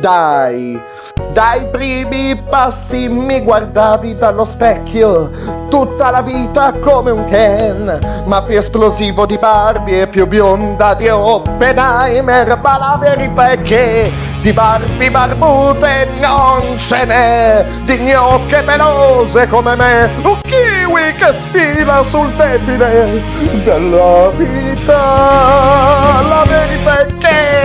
Dai, dai primi passi mi guardavi dallo specchio, tutta la vita come un Ken, ma più esplosivo di Barbie e più bionda di Oppenheimer, ma la verità è che di Barbie barbute non ce n'è, di gnocche pelose come me, un kiwi che sfila sul defile della vita. La verità è che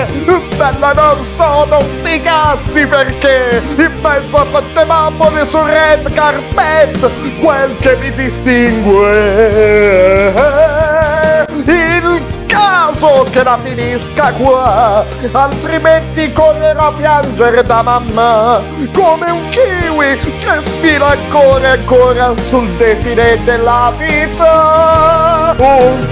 bella non sono sti cazzi perché in mezzo a queste mammole sul red carpet quel che mi distingue che la finisca qua. Altrimenti correrò a piangere da mamma come un kiwi che sfila ancora e ancora sul defile della vita. Un